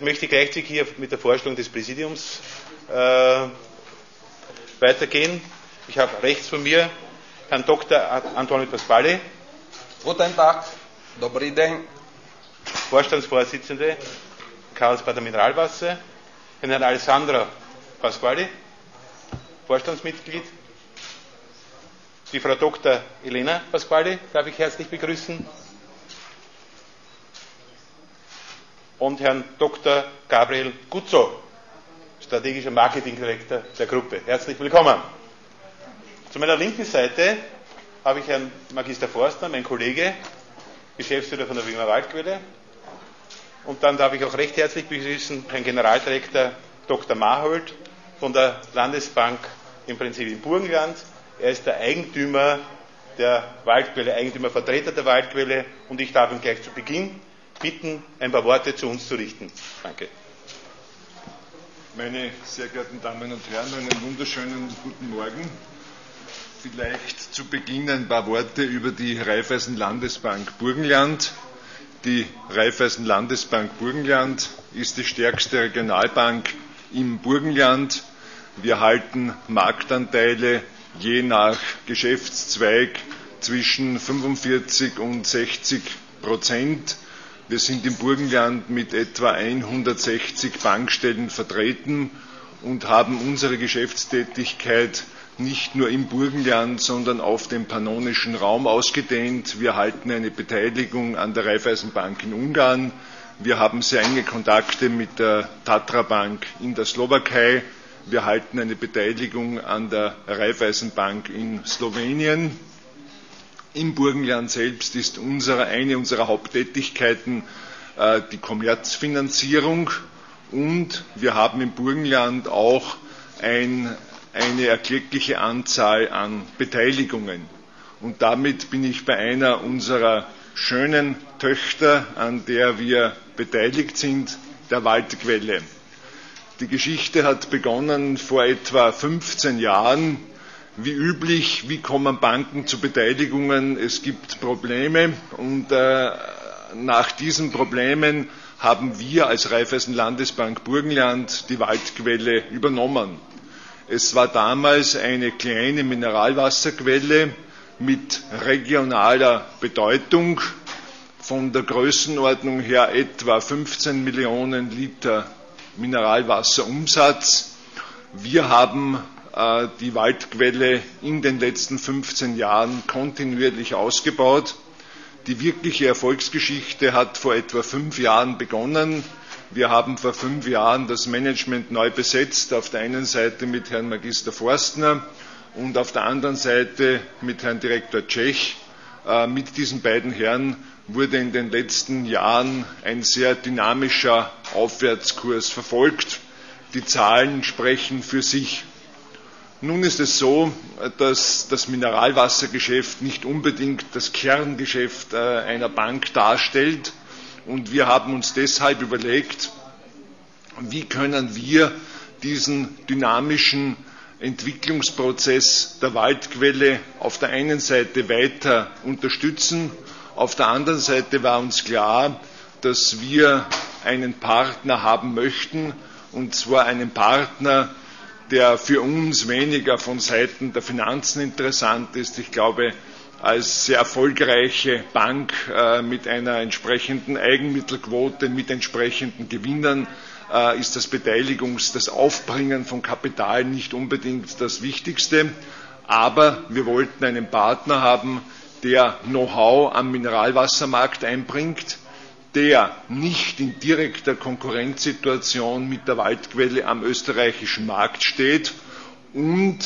Ich möchte gleichzeitig hier mit der Vorstellung des Präsidiums äh, weitergehen. Ich habe rechts von mir Herrn Dr. Antonio Pasquale. Guten Tag, dobry den. Vorstandsvorsitzende Karlsbader Mineralwasser. Herrn Alessandro Pasquale, Vorstandsmitglied. Die Frau Dr. Elena Pasquale darf ich herzlich begrüßen. Und Herrn Dr. Gabriel Guzzo, strategischer Marketingdirektor der Gruppe. Herzlich willkommen. Zu meiner linken Seite habe ich Herrn Magister Forstner, mein Kollege, Geschäftsführer von der Wiener Waldquelle. Und dann darf ich auch recht herzlich begrüßen Herrn Generaldirektor Dr. Mahold von der Landesbank im Prinzip im Burgenland. Er ist der Eigentümer der Waldquelle, Eigentümervertreter der Waldquelle und ich darf ihn gleich zu Beginn bitten, ein paar Worte zu uns zu richten. Danke. Meine sehr geehrten Damen und Herren, einen wunderschönen guten Morgen. Vielleicht zu Beginn ein paar Worte über die Raiffeisen Landesbank Burgenland. Die Raiffeisen Landesbank Burgenland ist die stärkste Regionalbank im Burgenland. Wir halten Marktanteile je nach Geschäftszweig zwischen 45 und 60 Prozent. Wir sind im Burgenland mit etwa 160 Bankstellen vertreten und haben unsere Geschäftstätigkeit nicht nur im Burgenland, sondern auf dem pannonischen Raum ausgedehnt. Wir halten eine Beteiligung an der Raiffeisenbank in Ungarn. Wir haben sehr enge Kontakte mit der Tatra Bank in der Slowakei. Wir halten eine Beteiligung an der Raiffeisenbank in Slowenien. Im Burgenland selbst ist unsere, eine unserer Haupttätigkeiten äh, die Kommerzfinanzierung und wir haben im Burgenland auch ein, eine erkleckliche Anzahl an Beteiligungen. Und damit bin ich bei einer unserer schönen Töchter, an der wir beteiligt sind, der Waldquelle. Die Geschichte hat begonnen vor etwa 15 Jahren wie üblich, wie kommen Banken zu Beteiligungen? Es gibt Probleme und äh, nach diesen Problemen haben wir als Raiffeisen Landesbank Burgenland die Waldquelle übernommen. Es war damals eine kleine Mineralwasserquelle mit regionaler Bedeutung, von der Größenordnung her etwa 15 Millionen Liter Mineralwasserumsatz. Wir haben die Waldquelle in den letzten 15 Jahren kontinuierlich ausgebaut. Die wirkliche Erfolgsgeschichte hat vor etwa fünf Jahren begonnen. Wir haben vor fünf Jahren das Management neu besetzt, auf der einen Seite mit Herrn Magister Forstner und auf der anderen Seite mit Herrn Direktor Tschech. Äh, mit diesen beiden Herren wurde in den letzten Jahren ein sehr dynamischer Aufwärtskurs verfolgt. Die Zahlen sprechen für sich. Nun ist es so, dass das Mineralwassergeschäft nicht unbedingt das Kerngeschäft äh, einer Bank darstellt. Und wir haben uns deshalb überlegt, wie können wir diesen dynamischen Entwicklungsprozess der Waldquelle auf der einen Seite weiter unterstützen. Auf der anderen Seite war uns klar, dass wir einen Partner haben möchten, und zwar einen Partner, der für uns weniger von Seiten der Finanzen interessant ist. Ich glaube, als sehr erfolgreiche Bank äh, mit einer entsprechenden Eigenmittelquote, mit entsprechenden Gewinnern äh, ist das Beteiligungs-, das Aufbringen von Kapital nicht unbedingt das Wichtigste. Aber wir wollten einen Partner haben, der Know-how am Mineralwassermarkt einbringt, der nicht in direkter Konkurrenzsituation mit der Waldquelle am österreichischen Markt steht und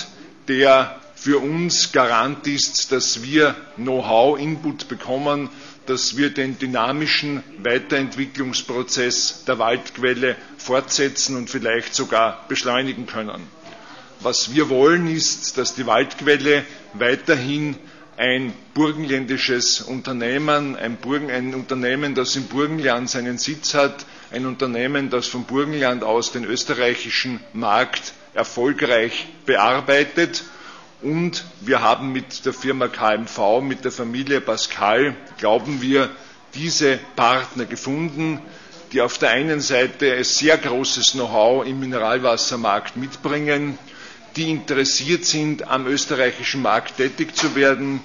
der für uns Garant ist, dass wir Know-how, Input bekommen, dass wir den dynamischen Weiterentwicklungsprozess der Waldquelle fortsetzen und vielleicht sogar beschleunigen können. Was wir wollen, ist, dass die Waldquelle weiterhin ein burgenländisches Unternehmen, ein, Burgen, ein, Unternehmen, das im Burgenland seinen Sitz hat, ein Unternehmen, das vom Burgenland aus den österreichischen Markt erfolgreich bearbeitet. Und wir haben mit der Firma KMV, mit der Familie Pascal, glauben wir, diese Partner gefunden, die auf der einen Seite sehr großes Know-how im Mineralwassermarkt mitbringen, die interessiert sind, am österreichischen Markt tätig zu werden,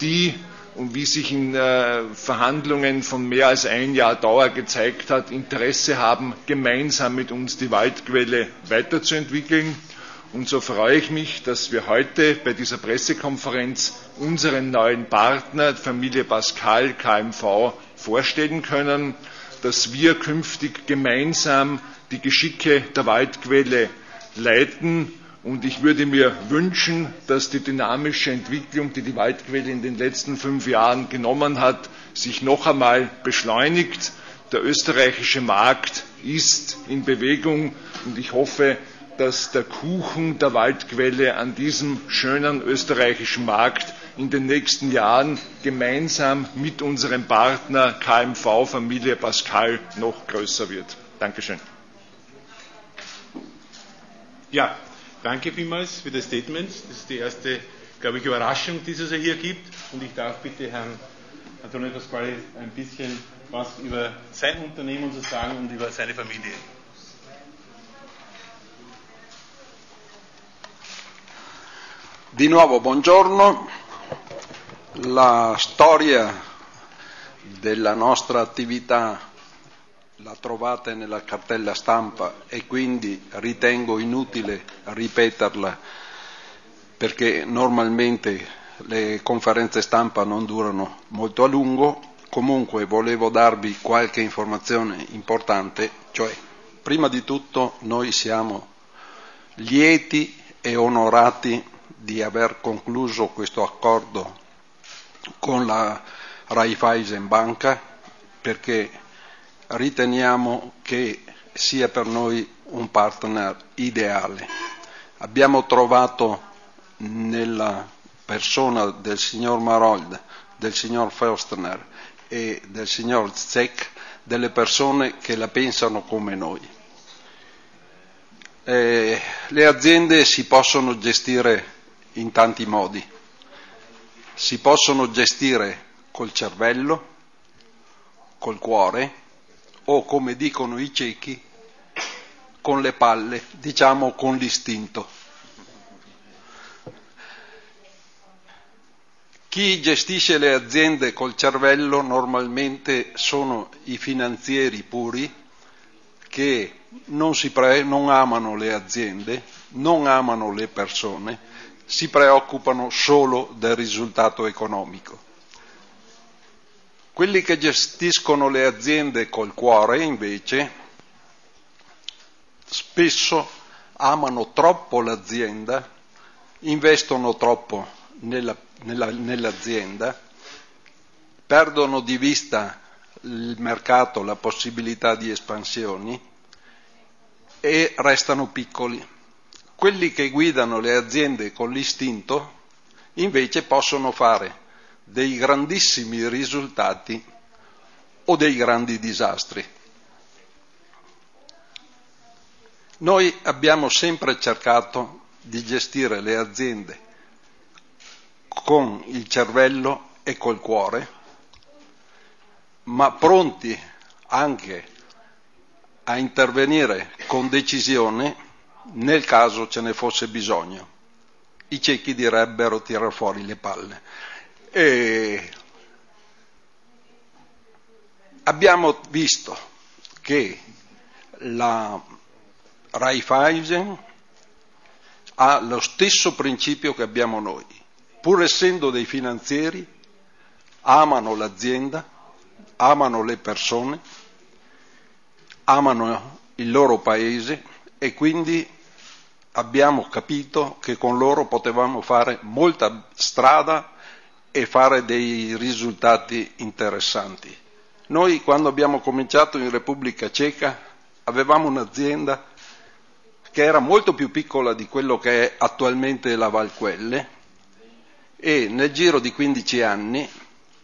die und wie sich in äh, Verhandlungen von mehr als ein Jahr Dauer gezeigt hat, Interesse haben, gemeinsam mit uns die Waldquelle weiterzuentwickeln. Und so freue ich mich, dass wir heute bei dieser Pressekonferenz unseren neuen Partner, Familie Pascal KMV, vorstellen können, dass wir künftig gemeinsam die Geschicke der Waldquelle leiten und ich würde mir wünschen, dass die dynamische Entwicklung, die die Waldquelle in den letzten fünf Jahren genommen hat, sich noch einmal beschleunigt. Der österreichische Markt ist in Bewegung und ich hoffe, dass der Kuchen der Waldquelle an diesem schönen österreichischen Markt in den nächsten Jahren gemeinsam mit unserem Partner KMV Familie Pascal noch größer wird. Dankeschön. Ja, Danke vielmals für das Statement. Das ist die erste, glaube ich, Überraschung, die es hier gibt. Und ich darf bitte Herrn Antonio Pasquale ein bisschen was über sein Unternehmen zu sagen und über seine Familie. Di nuovo buongiorno. La storia della nostra attività la trovate nella cartella stampa e quindi ritengo inutile ripeterla perché normalmente le conferenze stampa non durano molto a lungo, comunque volevo darvi qualche informazione importante, cioè prima di tutto noi siamo lieti e onorati di aver concluso questo accordo con la Raiffeisen Banca perché riteniamo che sia per noi un partner ideale. Abbiamo trovato nella persona del signor Marold, del signor Förstner e del signor Zek delle persone che la pensano come noi. Eh, le aziende si possono gestire in tanti modi. Si possono gestire col cervello, col cuore, o come dicono i ciechi, con le palle, diciamo con l'istinto. Chi gestisce le aziende col cervello normalmente sono i finanzieri puri che non, pre- non amano le aziende, non amano le persone, si preoccupano solo del risultato economico. Quelli che gestiscono le aziende col cuore, invece, spesso amano troppo l'azienda, investono troppo nella, nella, nell'azienda, perdono di vista il mercato, la possibilità di espansioni e restano piccoli. Quelli che guidano le aziende con l'istinto invece possono fare dei grandissimi risultati o dei grandi disastri. Noi abbiamo sempre cercato di gestire le aziende con il cervello e col cuore, ma pronti anche a intervenire con decisione nel caso ce ne fosse bisogno. I ciechi direbbero tirar fuori le palle. E abbiamo visto che la Raiffeisen ha lo stesso principio che abbiamo noi, pur essendo dei finanzieri, amano l'azienda, amano le persone, amano il loro paese e quindi abbiamo capito che con loro potevamo fare molta strada e fare dei risultati interessanti. Noi quando abbiamo cominciato in Repubblica Ceca avevamo un'azienda che era molto più piccola di quello che è attualmente la Valquelle e nel giro di 15 anni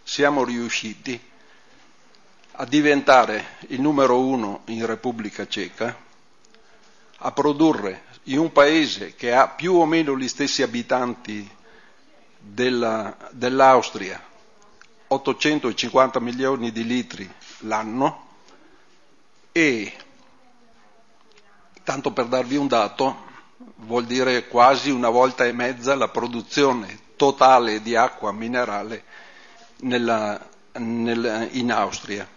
siamo riusciti a diventare il numero uno in Repubblica Ceca, a produrre in un paese che ha più o meno gli stessi abitanti della, e, tanto per darvi un dato, vuol dire quasi una volta e mezza la produzione totale di acqua minerale nella, nella, in Austria.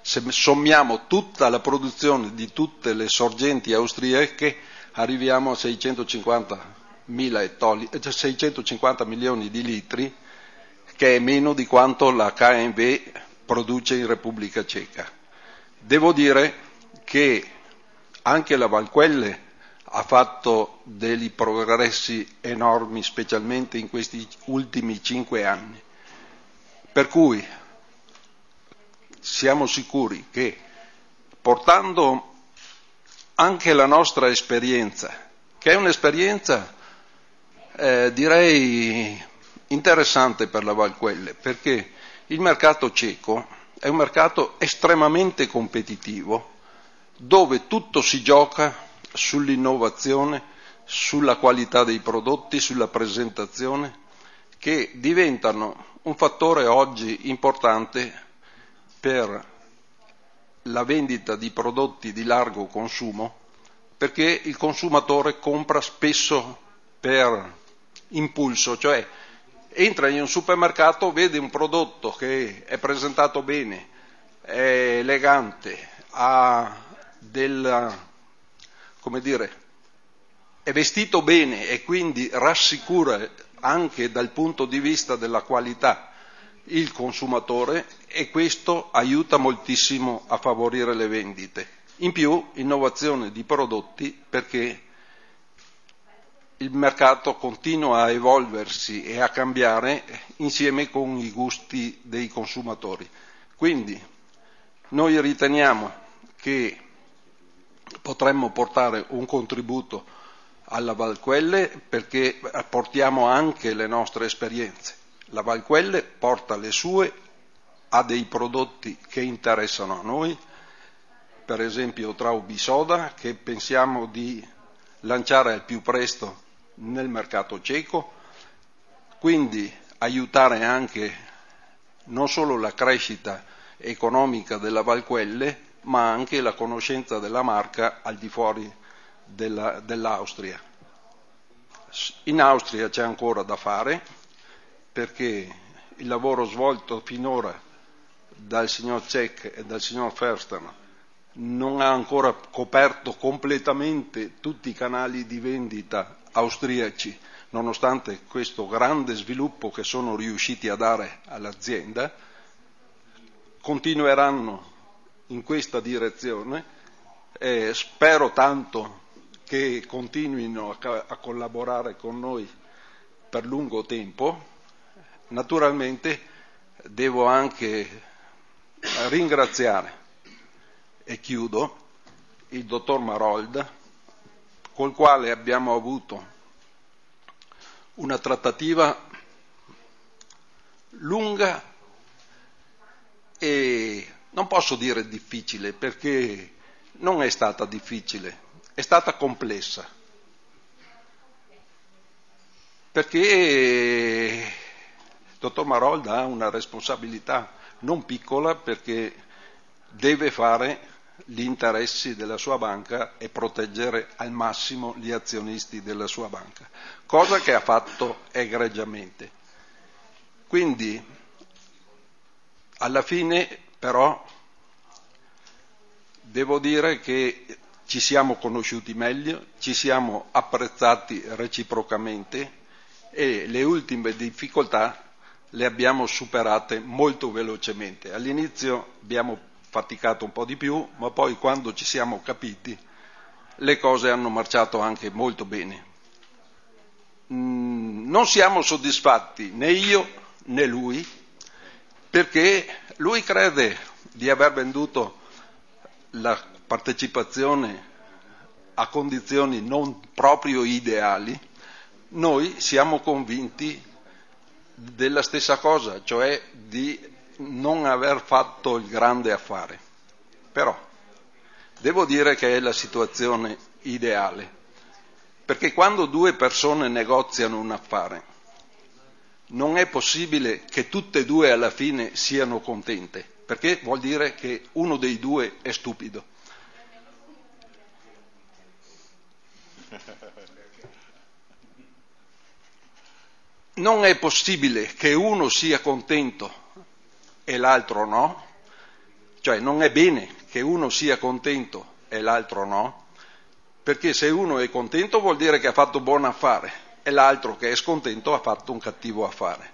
Se sommiamo tutta la produzione di tutte le sorgenti austriache arriviamo a 650, ettoli, 650 milioni di litri, che è meno di quanto la KMV produce in Repubblica Ceca. Devo dire che anche la Valquelle ha fatto dei progressi enormi, specialmente in questi ultimi cinque anni. Per cui siamo sicuri che portando anche la nostra esperienza, che è un'esperienza eh, direi interessante per la Valquelle, perché il mercato ceco è un mercato estremamente competitivo, dove tutto si gioca sull'innovazione, sulla qualità dei prodotti, sulla presentazione, che diventano un fattore oggi importante per la vendita di prodotti di largo consumo, perché il consumatore compra spesso per impulso, cioè entra in un supermercato, vede un prodotto che è presentato bene, è elegante, ha della come dire, è vestito bene e quindi rassicura anche dal punto di vista della qualità il consumatore e questo aiuta moltissimo a favorire le vendite. In più, innovazione di prodotti perché il mercato continua a evolversi e a cambiare insieme con i gusti dei consumatori. Quindi noi riteniamo che potremmo portare un contributo alla Valquelle perché portiamo anche le nostre esperienze. La Valquelle porta le sue, ha dei prodotti che interessano a noi, per esempio Traubi Soda, che pensiamo di lanciare al più presto nel mercato ceco, quindi aiutare anche non solo la crescita economica della Valquelle, ma anche la conoscenza della marca al di fuori della, dell'Austria. In Austria c'è ancora da fare perché il lavoro svolto finora dal signor Cech e dal signor Fersten non ha ancora coperto completamente tutti i canali di vendita austriaci, nonostante questo grande sviluppo che sono riusciti a dare all'azienda, continueranno in questa direzione e spero tanto che continuino a, collaborare con noi per lungo tempo. Naturalmente devo anche ringraziare e chiudo il dottor Marold col quale abbiamo avuto una trattativa lunga e non posso dire difficile perché non è stata difficile, è stata complessa. Perché il dottor Marolda ha una responsabilità non piccola perché deve fare gli interessi della sua banca e proteggere al massimo gli azionisti della sua banca, cosa che ha fatto egregiamente. Quindi, alla fine però devo dire che ci siamo conosciuti meglio, ci siamo apprezzati reciprocamente e le ultime difficoltà le abbiamo superate molto velocemente. All'inizio abbiamo faticato un po' di più, ma poi quando ci siamo capiti le cose hanno marciato anche molto bene. Mm, non siamo soddisfatti né io né lui perché lui crede di aver venduto la partecipazione a condizioni non proprio ideali, noi siamo convinti della stessa cosa, cioè di non aver fatto il grande affare. Però devo dire che è la situazione ideale, perché quando due persone negoziano un affare, non è possibile che tutte e due alla fine siano contente. perché vuol dire che uno dei due è stupido. Non è possibile che uno sia contento e l'altro no, cioè non è bene che uno sia contento e l'altro no, perché se uno è contento vuol dire che ha fatto buon affare e l'altro che è scontento ha fatto un cattivo affare.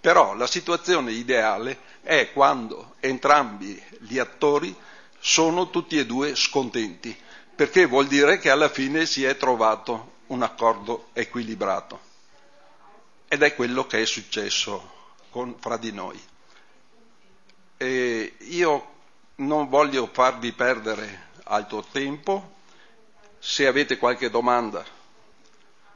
Però la situazione ideale è quando entrambi gli attori sono tutti e due scontenti, perché vuol dire che alla fine si è trovato un accordo equilibrato. Ed è quello che è successo con, fra di noi. E io non voglio farvi perdere altro tempo, se avete qualche domanda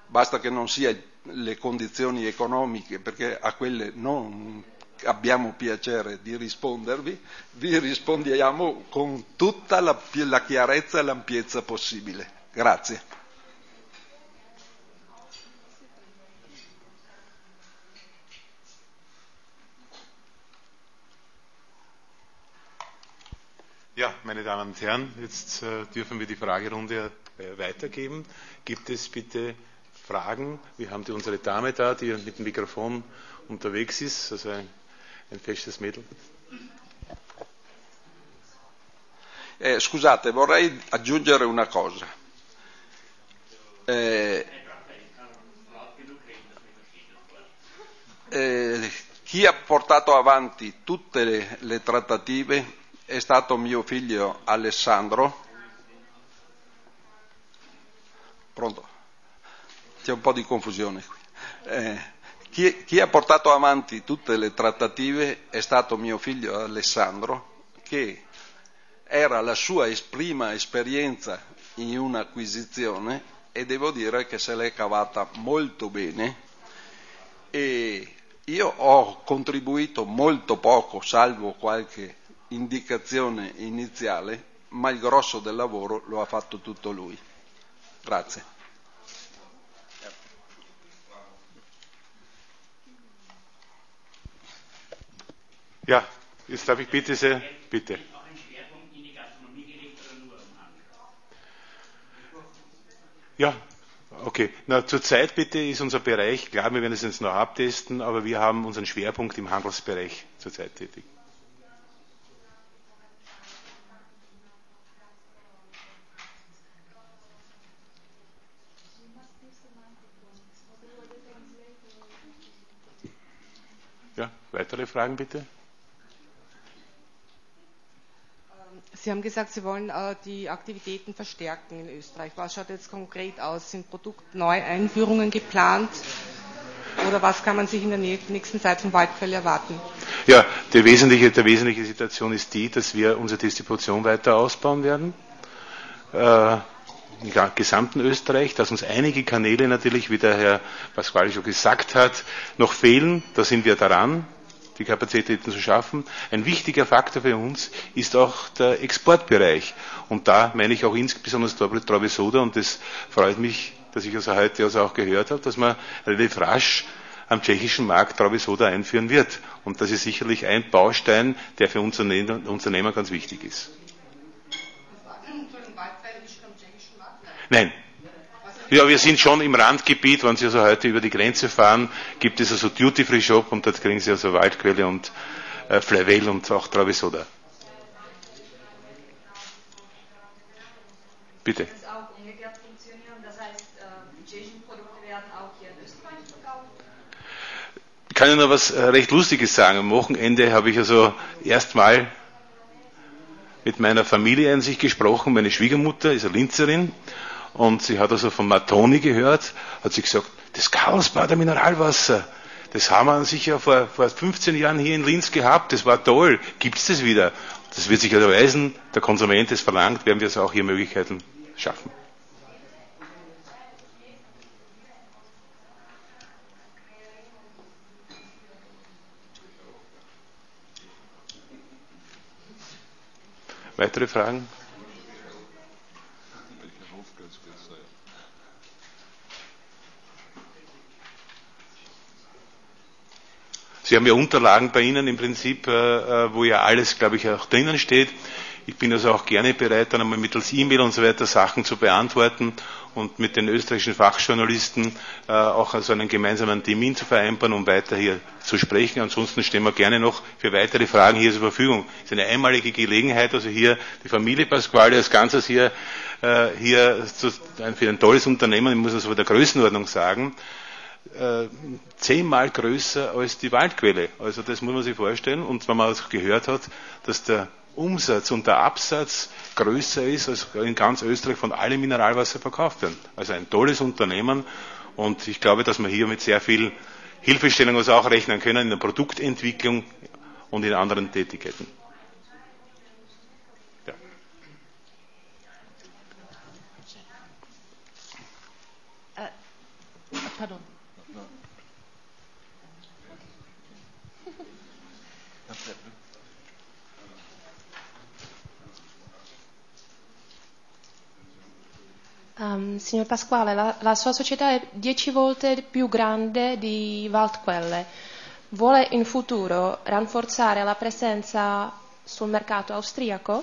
basta che non sia le condizioni economiche, perché a quelle non abbiamo piacere di rispondervi, vi rispondiamo con tutta la, la chiarezza e l'ampiezza possibile. Grazie. Meine Damen und Herren, jetzt äh, dürfen wir die Fragerunde äh, weitergeben. Gibt es bitte Fragen. Wir haben die, unsere Dame da, die mit dem Mikrofon unterwegs ist, also ein, ein festes Mädel. Eh, scusate, vorrei aggiungere una cosa. Eh, eh, chi ha portato avanti tutte le, le trattative è stato mio figlio Alessandro. Pronto? c'è un po' di confusione qui. Eh, chi, chi, ha portato avanti tutte le trattative è stato mio figlio Alessandro, che era la sua prima esperienza in un'acquisizione e devo dire che se l'è cavata molto bene e io ho contribuito molto poco, salvo qualche indicazione iniziale, ma il grosso del lavoro lo ha fatto tutto lui. Grazie. Ja, jetzt darf ich bitte sehr, bitte. Ja, okay. Na, zurzeit bitte ist unser Bereich, klar, wir werden es jetzt noch abtesten, aber wir haben unseren Schwerpunkt im Handelsbereich zurzeit tätig. Ja, weitere Fragen bitte? Sie haben gesagt, Sie wollen äh, die Aktivitäten verstärken in Österreich. Was schaut jetzt konkret aus? Sind Produktneueinführungen geplant? Oder was kann man sich in der nächsten Zeit vom Waldquell erwarten? Ja, die wesentliche, die wesentliche Situation ist die, dass wir unsere Distribution weiter ausbauen werden. Äh, im gesamten Österreich, dass uns einige Kanäle natürlich, wie der Herr Pasquale schon gesagt hat, noch fehlen. Da sind wir daran die Kapazitäten zu schaffen. Ein wichtiger Faktor für uns ist auch der Exportbereich. Und da meine ich auch insbesondere Travisoda und das freut mich, dass ich also heute also auch gehört habe, dass man relativ rasch am tschechischen Markt Travisoda einführen wird. Und das ist sicherlich ein Baustein, der für Unternehmer ganz wichtig ist. Nein, ja, wir sind schon im Randgebiet. Wenn Sie also heute über die Grenze fahren, gibt es also Duty-Free-Shop und dort kriegen Sie also Waldquelle und äh, Flavel und auch Travisoda. Bitte. Äh? Ich kann Ihnen noch was äh, recht Lustiges sagen. Am Wochenende habe ich also erstmal mit meiner Familie an sich gesprochen. Meine Schwiegermutter ist eine Linzerin und sie hat also von Matoni gehört, hat sie gesagt, das Karlsbader Mineralwasser, das haben wir sicher vor, vor 15 Jahren hier in Linz gehabt, das war toll, gibt es das wieder? Das wird sich also erweisen, der Konsument es verlangt, werden wir also auch hier Möglichkeiten schaffen. Weitere Fragen? Sie haben ja Unterlagen bei Ihnen im Prinzip, wo ja alles, glaube ich, auch drinnen steht. Ich bin also auch gerne bereit, dann einmal mittels E-Mail und so weiter Sachen zu beantworten und mit den österreichischen Fachjournalisten äh, auch also einen gemeinsamen Termin zu vereinbaren, um weiter hier zu sprechen. Ansonsten stehen wir gerne noch für weitere Fragen hier zur Verfügung. Es ist eine einmalige Gelegenheit, also hier die Familie Pasquale als Ganzes hier, äh, hier zu, für ein tolles Unternehmen, ich muss das aber der Größenordnung sagen, äh, zehnmal größer als die Waldquelle. Also das muss man sich vorstellen. Und wenn man auch gehört hat, dass der Umsatz und der Absatz größer ist, als in ganz Österreich von allem Mineralwasser verkauft werden. Also ein tolles Unternehmen und ich glaube, dass wir hier mit sehr viel Hilfestellung also auch rechnen können in der Produktentwicklung und in anderen Tätigkeiten. Äh, pardon. Um, signor Pasquale, la, la, sua società è dieci volte più grande di Waldquelle. Vuole in futuro rafforzare la presenza sul mercato austriaco?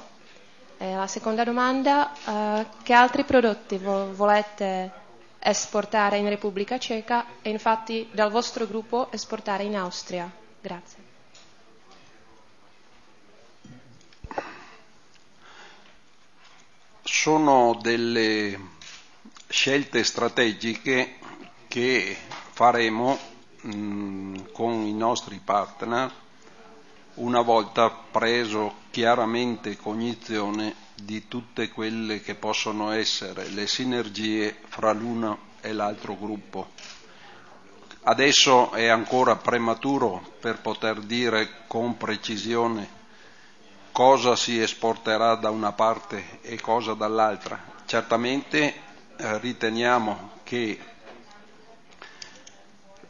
E la seconda domanda, uh, che altri prodotti vo- volete esportare in Repubblica Ceca e infatti dal vostro gruppo esportare in Austria? Grazie. Sono delle scelte strategiche che faremo mh, con i nostri partner una volta preso chiaramente cognizione di tutte quelle che possono essere le sinergie fra l'uno e l'altro gruppo. Adesso è ancora prematuro per poter dire con precisione cosa si esporterà da una parte e cosa dall'altra. Certamente riteniamo che,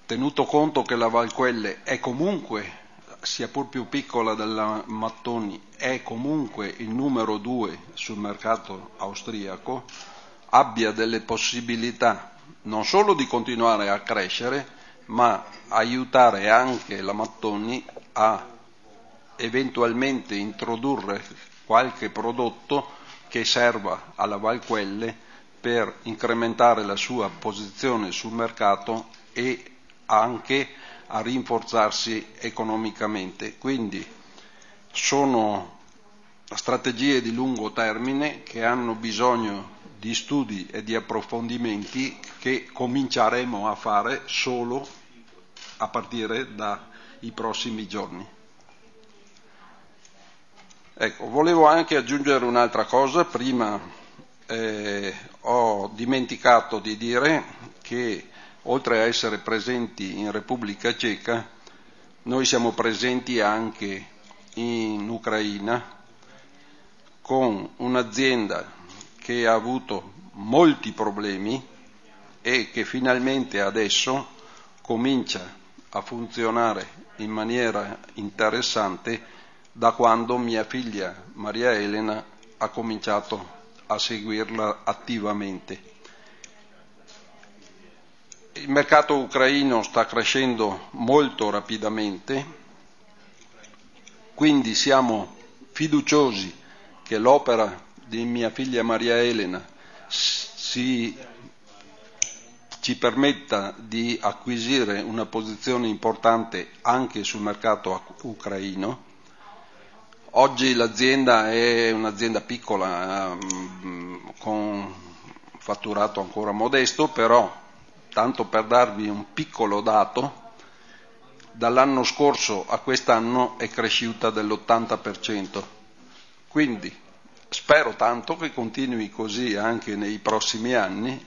tenuto conto che la Valquelle è comunque, sia pur più piccola della Mattoni, è comunque il numero due sul mercato austriaco, abbia delle possibilità non solo di continuare a crescere, ma aiutare anche la Mattoni a eventualmente introdurre qualche prodotto che serva alla Valquelle per incrementare la sua posizione sul mercato e anche a rinforzarsi economicamente. Quindi sono strategie di lungo termine che hanno bisogno di studi e di approfondimenti che cominceremo a fare solo a partire dai prossimi giorni. Ecco, volevo anche aggiungere un'altra cosa prima eh, ho dimenticato di dire che oltre a essere presenti in Repubblica Ceca, noi siamo presenti anche in Ucraina con un'azienda che ha avuto molti problemi e che finalmente adesso comincia a funzionare in maniera interessante da quando mia figlia Maria Elena ha cominciato a seguirla attivamente. Il mercato ucraino sta crescendo molto rapidamente, quindi siamo fiduciosi che l'opera di mia figlia Maria Elena si, ci permetta di acquisire una posizione importante anche sul mercato ucraino Oggi l'azienda è un'azienda piccola, ehm, con fatturato ancora modesto, però tanto per darvi un piccolo dato, dall'anno scorso a quest'anno è cresciuta dell'80%. Quindi spero tanto che continui così anche nei prossimi anni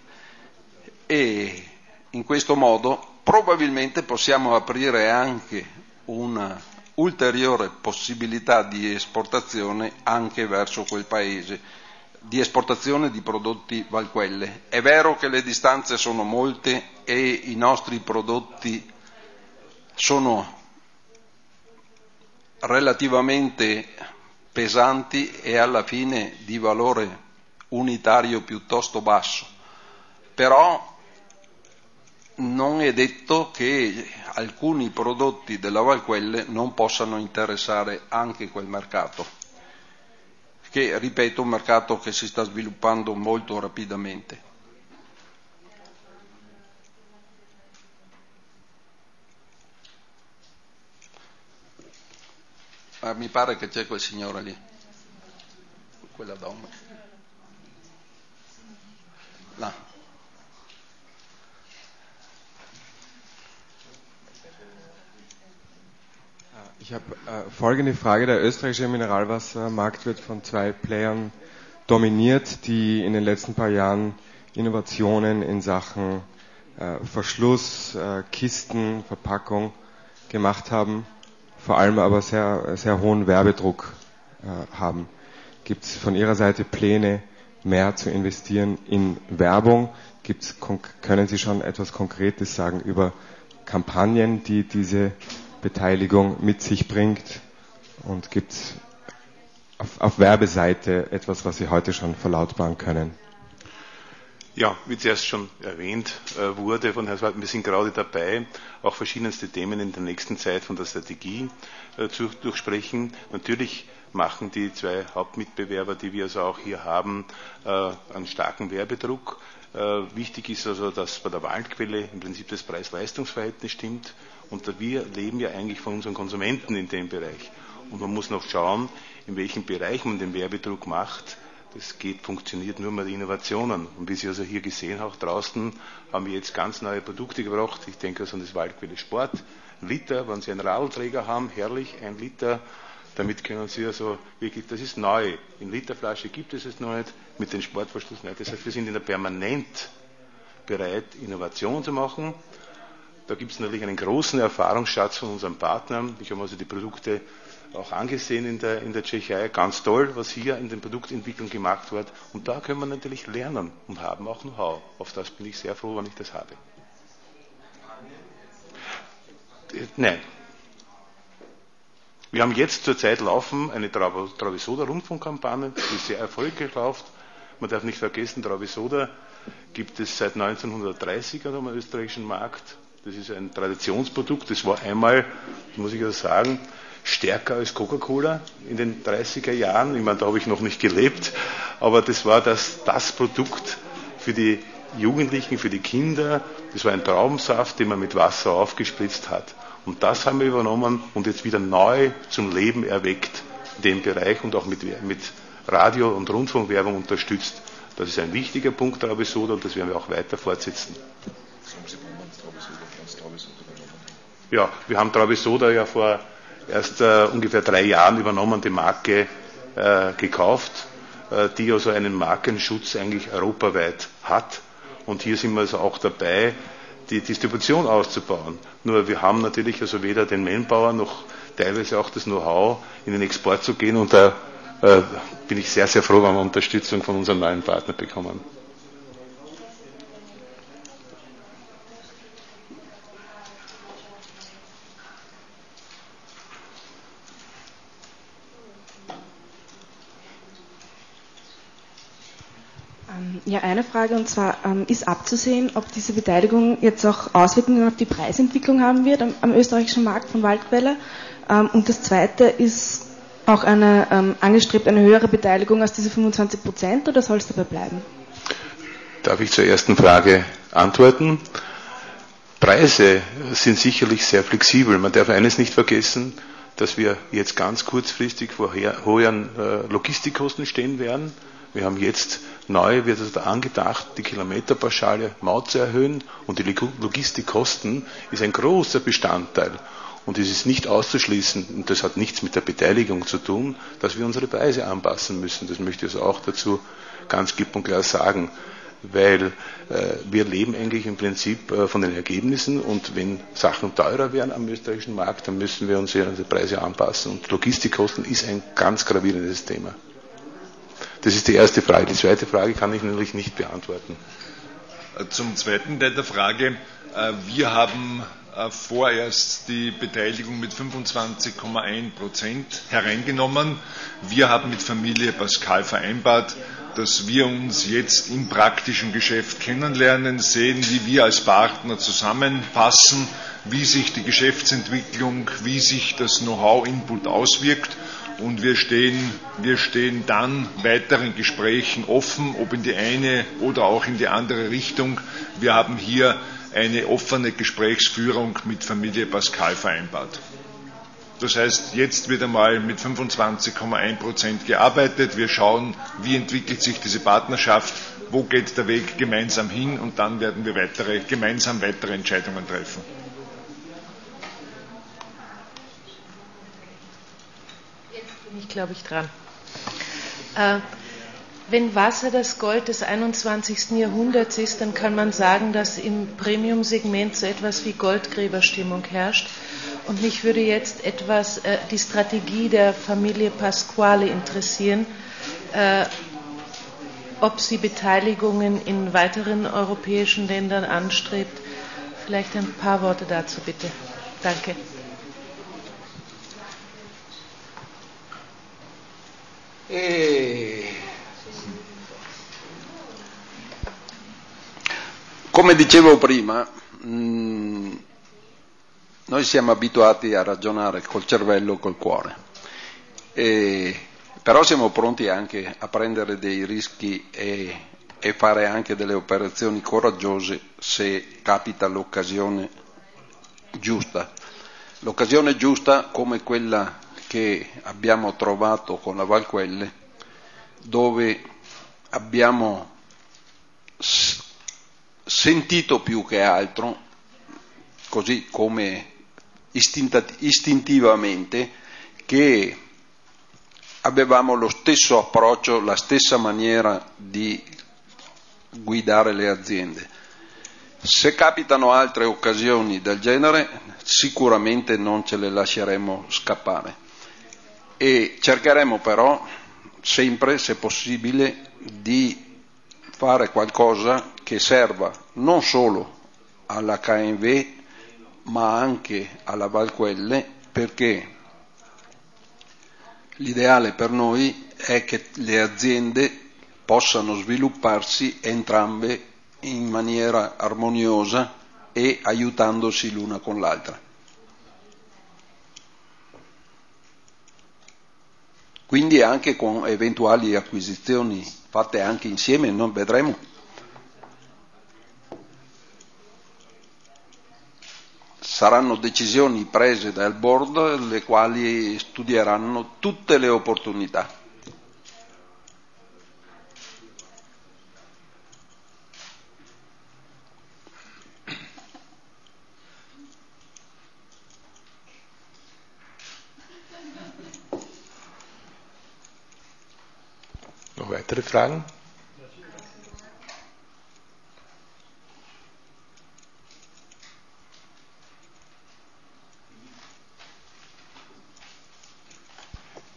e in questo modo probabilmente possiamo aprire anche una ulteriore possibilità di esportazione anche verso quel paese, di esportazione di prodotti Valquelle. È vero che le distanze sono molte e i nostri prodotti sono relativamente pesanti e alla fine di valore unitario piuttosto basso, però non è detto che alcuni prodotti della Valquelle non possano interessare anche quel mercato, che ripeto è un mercato che si sta sviluppando molto rapidamente. Ah, mi pare che c'è quel signore lì, quella donna. Là. Ich habe äh, folgende Frage. Der österreichische Mineralwassermarkt wird von zwei Playern dominiert, die in den letzten paar Jahren Innovationen in Sachen äh, Verschluss, äh, Kisten, Verpackung gemacht haben, vor allem aber sehr, sehr hohen Werbedruck äh, haben. Gibt es von Ihrer Seite Pläne, mehr zu investieren in Werbung? Gibt's, können Sie schon etwas Konkretes sagen über Kampagnen, die diese Beteiligung mit sich bringt und gibt es auf, auf Werbeseite etwas, was Sie heute schon verlautbaren können? Ja, wie zuerst schon erwähnt äh, wurde von Herrn Swart, wir sind gerade dabei, auch verschiedenste Themen in der nächsten Zeit von der Strategie äh, zu durchsprechen. Natürlich machen die zwei Hauptmitbewerber, die wir also auch hier haben, äh, einen starken Werbedruck. Wichtig ist also, dass bei der Waldquelle im Prinzip das Preis-Leistungs-Verhältnis stimmt. Und wir leben ja eigentlich von unseren Konsumenten in dem Bereich. Und man muss noch schauen, in welchem Bereich man den Werbedruck macht. Das geht, funktioniert nur mit Innovationen. Und wie Sie also hier gesehen haben, draußen haben wir jetzt ganz neue Produkte gebracht. Ich denke also an das Waldquelle Sport. Liter, wenn Sie einen Radlträger haben, herrlich, ein Liter. Damit können Sie also wirklich, das ist neu. In Literflasche gibt es es noch nicht, mit den Sportverschluss nicht. Das heißt, wir sind in der permanent bereit, Innovation zu machen. Da gibt es natürlich einen großen Erfahrungsschatz von unseren Partnern. Ich habe also die Produkte auch angesehen in der, in der Tschechei. Ganz toll, was hier in der Produktentwicklung gemacht wird. Und da können wir natürlich lernen und haben auch Know-how. Auf das bin ich sehr froh, wenn ich das habe. Nein. Wir haben jetzt zurzeit laufen eine Travisoda-Rundfunkkampagne, die sehr erfolgreich läuft. Man darf nicht vergessen, Travisoda gibt es seit 1930 am österreichischen Markt. Das ist ein Traditionsprodukt. Das war einmal, muss ich ja sagen, stärker als Coca-Cola in den 30er Jahren. Ich meine, da habe ich noch nicht gelebt, aber das war das, das Produkt für die Jugendlichen, für die Kinder. Das war ein Traubensaft, den man mit Wasser aufgespritzt hat. Und das haben wir übernommen und jetzt wieder neu zum Leben erweckt in dem Bereich und auch mit, mit Radio- und Rundfunkwerbung unterstützt. Das ist ein wichtiger Punkt der Abisoda und das werden wir auch weiter fortsetzen. Ja, wir haben Travisoda ja vor erst äh, ungefähr drei Jahren übernommen, die Marke äh, gekauft, äh, die also einen Markenschutz eigentlich europaweit hat. Und hier sind wir also auch dabei, die Distribution auszubauen. Nur wir haben natürlich also weder den Manpower noch teilweise auch das Know-how, in den Export zu gehen. Und da äh, bin ich sehr, sehr froh, wenn wir Unterstützung von unseren neuen Partnern bekommen. Ja, eine Frage und zwar ähm, ist abzusehen, ob diese Beteiligung jetzt auch Auswirkungen auf die Preisentwicklung haben wird am, am österreichischen Markt von Waldquelle. Ähm, und das zweite ist auch eine ähm, angestrebt eine höhere Beteiligung als diese 25 Prozent oder soll es dabei bleiben? Darf ich zur ersten Frage antworten? Preise sind sicherlich sehr flexibel. Man darf eines nicht vergessen, dass wir jetzt ganz kurzfristig vor hohen äh, Logistikkosten stehen werden. Wir haben jetzt neu, wird es da angedacht, die Kilometerpauschale Maut zu erhöhen und die Logistikkosten ist ein großer Bestandteil. Und es ist nicht auszuschließen, und das hat nichts mit der Beteiligung zu tun, dass wir unsere Preise anpassen müssen. Das möchte ich also auch dazu ganz klipp und klar sagen. Weil äh, wir leben eigentlich im Prinzip äh, von den Ergebnissen und wenn Sachen teurer werden am österreichischen Markt, dann müssen wir unsere Preise anpassen. Und Logistikkosten ist ein ganz gravierendes Thema. Das ist die erste Frage. Die zweite Frage kann ich natürlich nicht beantworten. Zum zweiten Teil der Frage. Äh, wir haben äh, vorerst die Beteiligung mit 25,1 Prozent hereingenommen. Wir haben mit Familie Pascal vereinbart, dass wir uns jetzt im praktischen Geschäft kennenlernen, sehen, wie wir als Partner zusammenpassen, wie sich die Geschäftsentwicklung, wie sich das Know-how-Input auswirkt. Und wir stehen, wir stehen dann weiteren Gesprächen offen, ob in die eine oder auch in die andere Richtung. Wir haben hier eine offene Gesprächsführung mit Familie Pascal vereinbart. Das heißt, jetzt wird einmal mit 25,1 Prozent gearbeitet. Wir schauen, wie entwickelt sich diese Partnerschaft, wo geht der Weg gemeinsam hin und dann werden wir weitere, gemeinsam weitere Entscheidungen treffen. Bin ich, glaube ich, dran. Äh, wenn Wasser das Gold des 21. Jahrhunderts ist, dann kann man sagen, dass im Premium-Segment so etwas wie Goldgräberstimmung herrscht. Und mich würde jetzt etwas äh, die Strategie der Familie Pasquale interessieren, äh, ob sie Beteiligungen in weiteren europäischen Ländern anstrebt. Vielleicht ein paar Worte dazu bitte. Danke. E... Come dicevo prima, mh, Noi siamo abituati a ragionare col cervello, col cuore, e, però siamo pronti anche a prendere dei rischi e, e fare anche delle operazioni coraggiose se capita l'occasione giusta. L'occasione giusta come quella che abbiamo trovato con la Valquelle, dove abbiamo sentito più che altro, così come istintivamente che avevamo lo stesso approccio, la stessa maniera di guidare le aziende. Se capitano altre occasioni del genere, sicuramente non ce le lasceremo scappare e cercheremo però sempre, se possibile, di fare qualcosa che serva non solo alla KMV ma anche alla Valquelle perché l'ideale per noi è che le aziende possano svilupparsi entrambe in maniera armoniosa e aiutandosi l'una con l'altra. Quindi anche con eventuali acquisizioni fatte anche insieme, non vedremo. saranno decisioni prese dal board le quali studieranno tutte le opportunità. Fragen?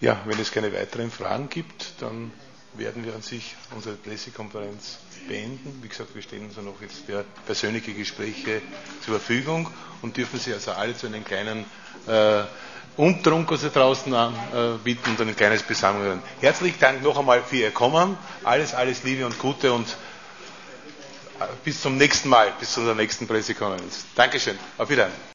Ja, wenn es keine weiteren Fragen gibt, dann werden wir an sich unsere Pressekonferenz beenden. Wie gesagt, wir stehen uns ja noch jetzt für persönliche Gespräche zur Verfügung und dürfen Sie also alle zu einem kleinen äh, Was Sie draußen anbieten äh, und ein kleines Besammlung. Herzlichen Dank noch einmal für Ihr Kommen. Alles, alles Liebe und Gute und äh, bis zum nächsten Mal, bis zu unserer nächsten Pressekonferenz. Dankeschön. Auf Wiedersehen.